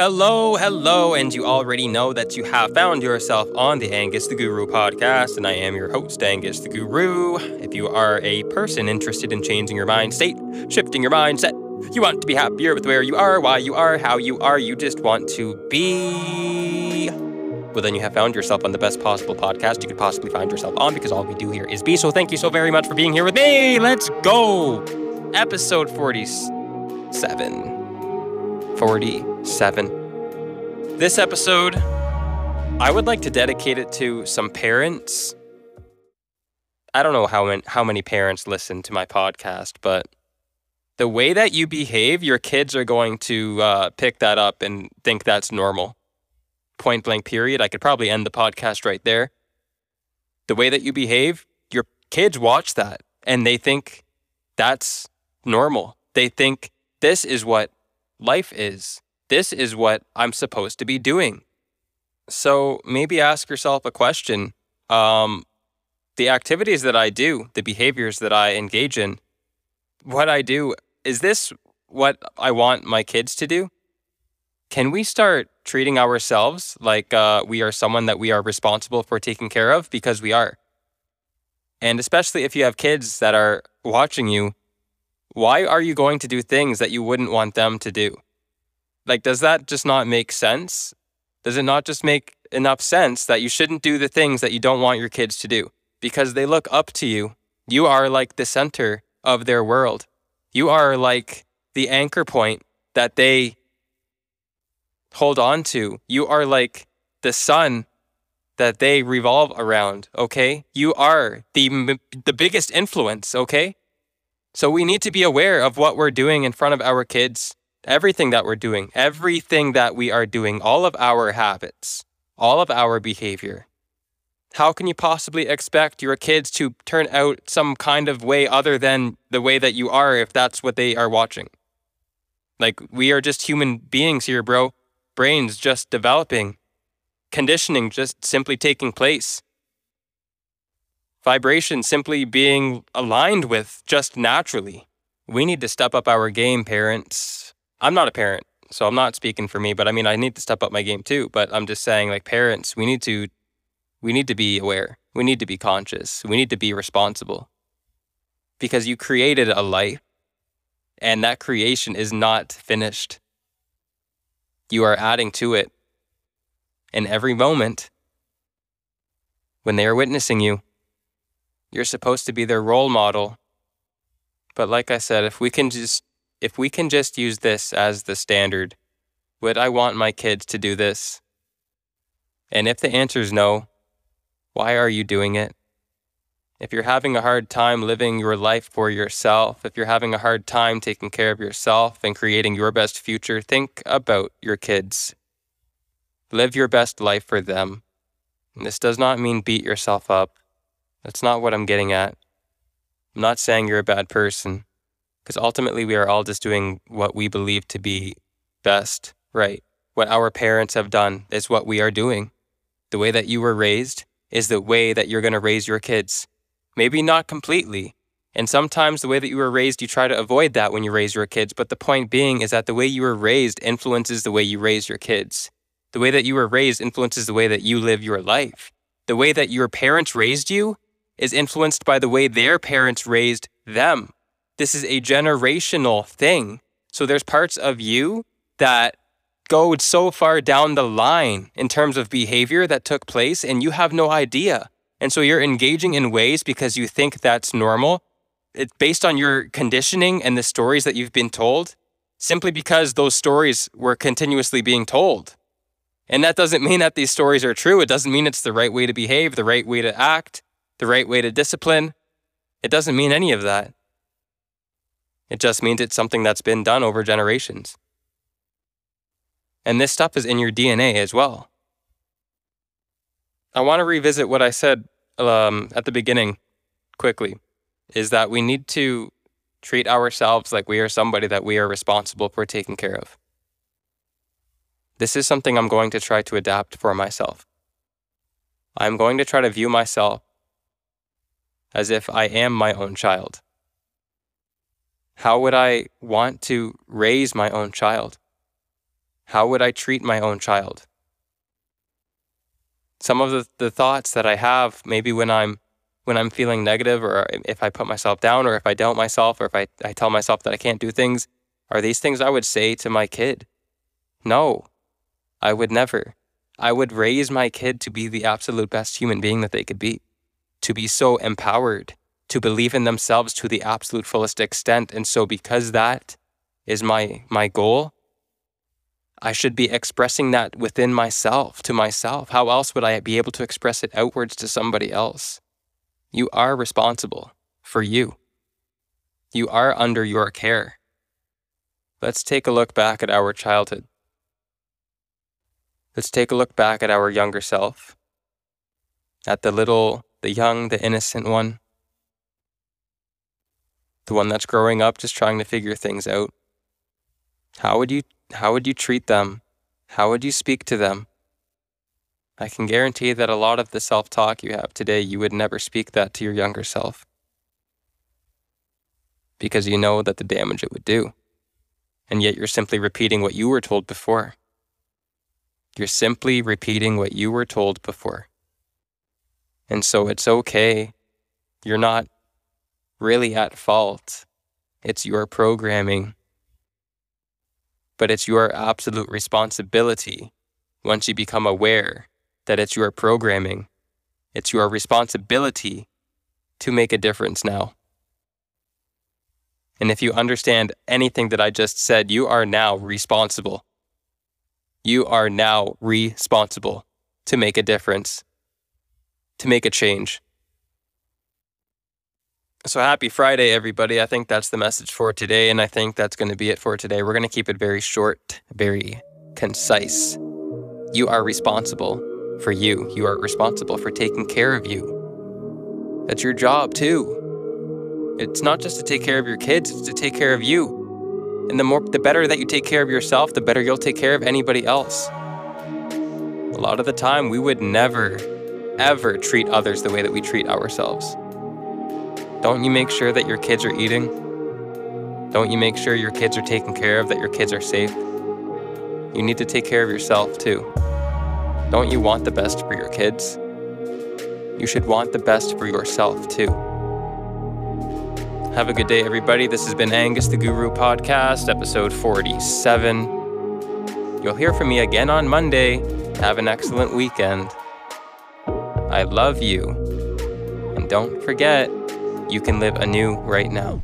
Hello, hello, and you already know that you have found yourself on the Angus the Guru podcast, and I am your host, Angus the Guru. If you are a person interested in changing your mind state, shifting your mindset, you want to be happier with where you are, why you are, how you are, you just want to be. Well, then you have found yourself on the best possible podcast you could possibly find yourself on because all we do here is be. So thank you so very much for being here with me. Let's go. Episode 47. 47. This episode, I would like to dedicate it to some parents. I don't know how many, how many parents listen to my podcast, but the way that you behave, your kids are going to uh, pick that up and think that's normal. Point blank, period. I could probably end the podcast right there. The way that you behave, your kids watch that and they think that's normal. They think this is what life is. This is what I'm supposed to be doing. So maybe ask yourself a question. Um, the activities that I do, the behaviors that I engage in, what I do, is this what I want my kids to do? Can we start treating ourselves like uh, we are someone that we are responsible for taking care of? Because we are. And especially if you have kids that are watching you, why are you going to do things that you wouldn't want them to do? Like, does that just not make sense? Does it not just make enough sense that you shouldn't do the things that you don't want your kids to do? Because they look up to you. You are like the center of their world. You are like the anchor point that they hold on to. You are like the sun that they revolve around, okay? You are the the biggest influence, okay? So we need to be aware of what we're doing in front of our kids, everything that we're doing, everything that we are doing, all of our habits, all of our behavior. How can you possibly expect your kids to turn out some kind of way other than the way that you are if that's what they are watching? Like, we are just human beings here, bro. Brains just developing, conditioning just simply taking place vibration simply being aligned with just naturally. We need to step up our game, parents. I'm not a parent, so I'm not speaking for me, but I mean, I need to step up my game too. But I'm just saying, like, parents, we need to, we need to be aware. We need to be conscious. We need to be responsible because you created a life and that creation is not finished. You are adding to it. In every moment, when they are witnessing you, you're supposed to be their role model. But like I said, if we can just if we can just use this as the standard, would I want my kids to do this? And if the answer is no, why are you doing it? If you're having a hard time living your life for yourself, if you're having a hard time taking care of yourself and creating your best future, think about your kids. Live your best life for them. This does not mean beat yourself up. That's not what I'm getting at. I'm not saying you're a bad person, because ultimately we are all just doing what we believe to be best, right? What our parents have done is what we are doing. The way that you were raised is the way that you're going to raise your kids. Maybe not completely. And sometimes the way that you were raised, you try to avoid that when you raise your kids. But the point being is that the way you were raised influences the way you raise your kids. The way that you were raised influences the way that you live your life. The way that your parents raised you is influenced by the way their parents raised them. This is a generational thing. So there's parts of you that go so far down the line in terms of behavior that took place and you have no idea. And so you're engaging in ways because you think that's normal. It's based on your conditioning and the stories that you've been told, simply because those stories were continuously being told. And that doesn't mean that these stories are true. It doesn't mean it's the right way to behave, the right way to act the right way to discipline, it doesn't mean any of that. It just means it's something that's been done over generations. And this stuff is in your DNA as well. I want to revisit what I said um, at the beginning quickly is that we need to treat ourselves like we are somebody that we are responsible for taking care of. This is something I'm going to try to adapt for myself. I'm going to try to view myself as if I am my own child? How would I want to raise my own child? How would I treat my own child? Some of the, the thoughts that I have, maybe when I'm when I'm feeling negative or if I put myself down or if I doubt myself or if I, I tell myself that I can't do things, are these things I would say to my kid? No, I would never. I would raise my kid to be the absolute best human being that they could be, to be so empowered, to believe in themselves to the absolute fullest extent. And so, because that is my, my goal, I should be expressing that within myself, to myself. How else would I be able to express it outwards to somebody else? You are responsible for you. You are under your care. Let's take a look back at our childhood. Let's take a look back at our younger self, at the little, the young, the innocent one, the one that's growing up just trying to figure things out. How would you how would you treat them? How would you speak to them? I can guarantee that a lot of the self talk you have today, you would never speak that to your younger self. Because you know that the damage it would do. And yet you're simply repeating what you were told before. You're simply repeating what you were told before. And so it's okay. You're not really at fault. It's your programming. But it's your absolute responsibility once you become aware that it's your programming. It's your responsibility to make a difference now. And if you understand anything that I just said, you are now responsible. You are now responsible to make a difference, to make a change. So happy Friday, everybody. I think that's the message for today. And I think that's going to be it for today. We're going to keep it very short, very concise. You are responsible for you. You are responsible for taking care of you. That's your job, too. It's not just to take care of your kids, it's to take care of you. And the more the better that you take care of yourself, the better you'll take care of anybody else. A lot of the time we would never ever treat others the way that we treat ourselves. Don't you make sure that your kids are eating? Don't you make sure your kids are taken care of, that your kids are safe? You need to take care of yourself too. Don't you want the best for your kids? You should want the best for yourself too. Have a good day, everybody. This has been Angus the Guru Podcast, episode 47. You'll hear from me again on Monday. Have an excellent weekend. I love you. And don't forget, you can live anew right now.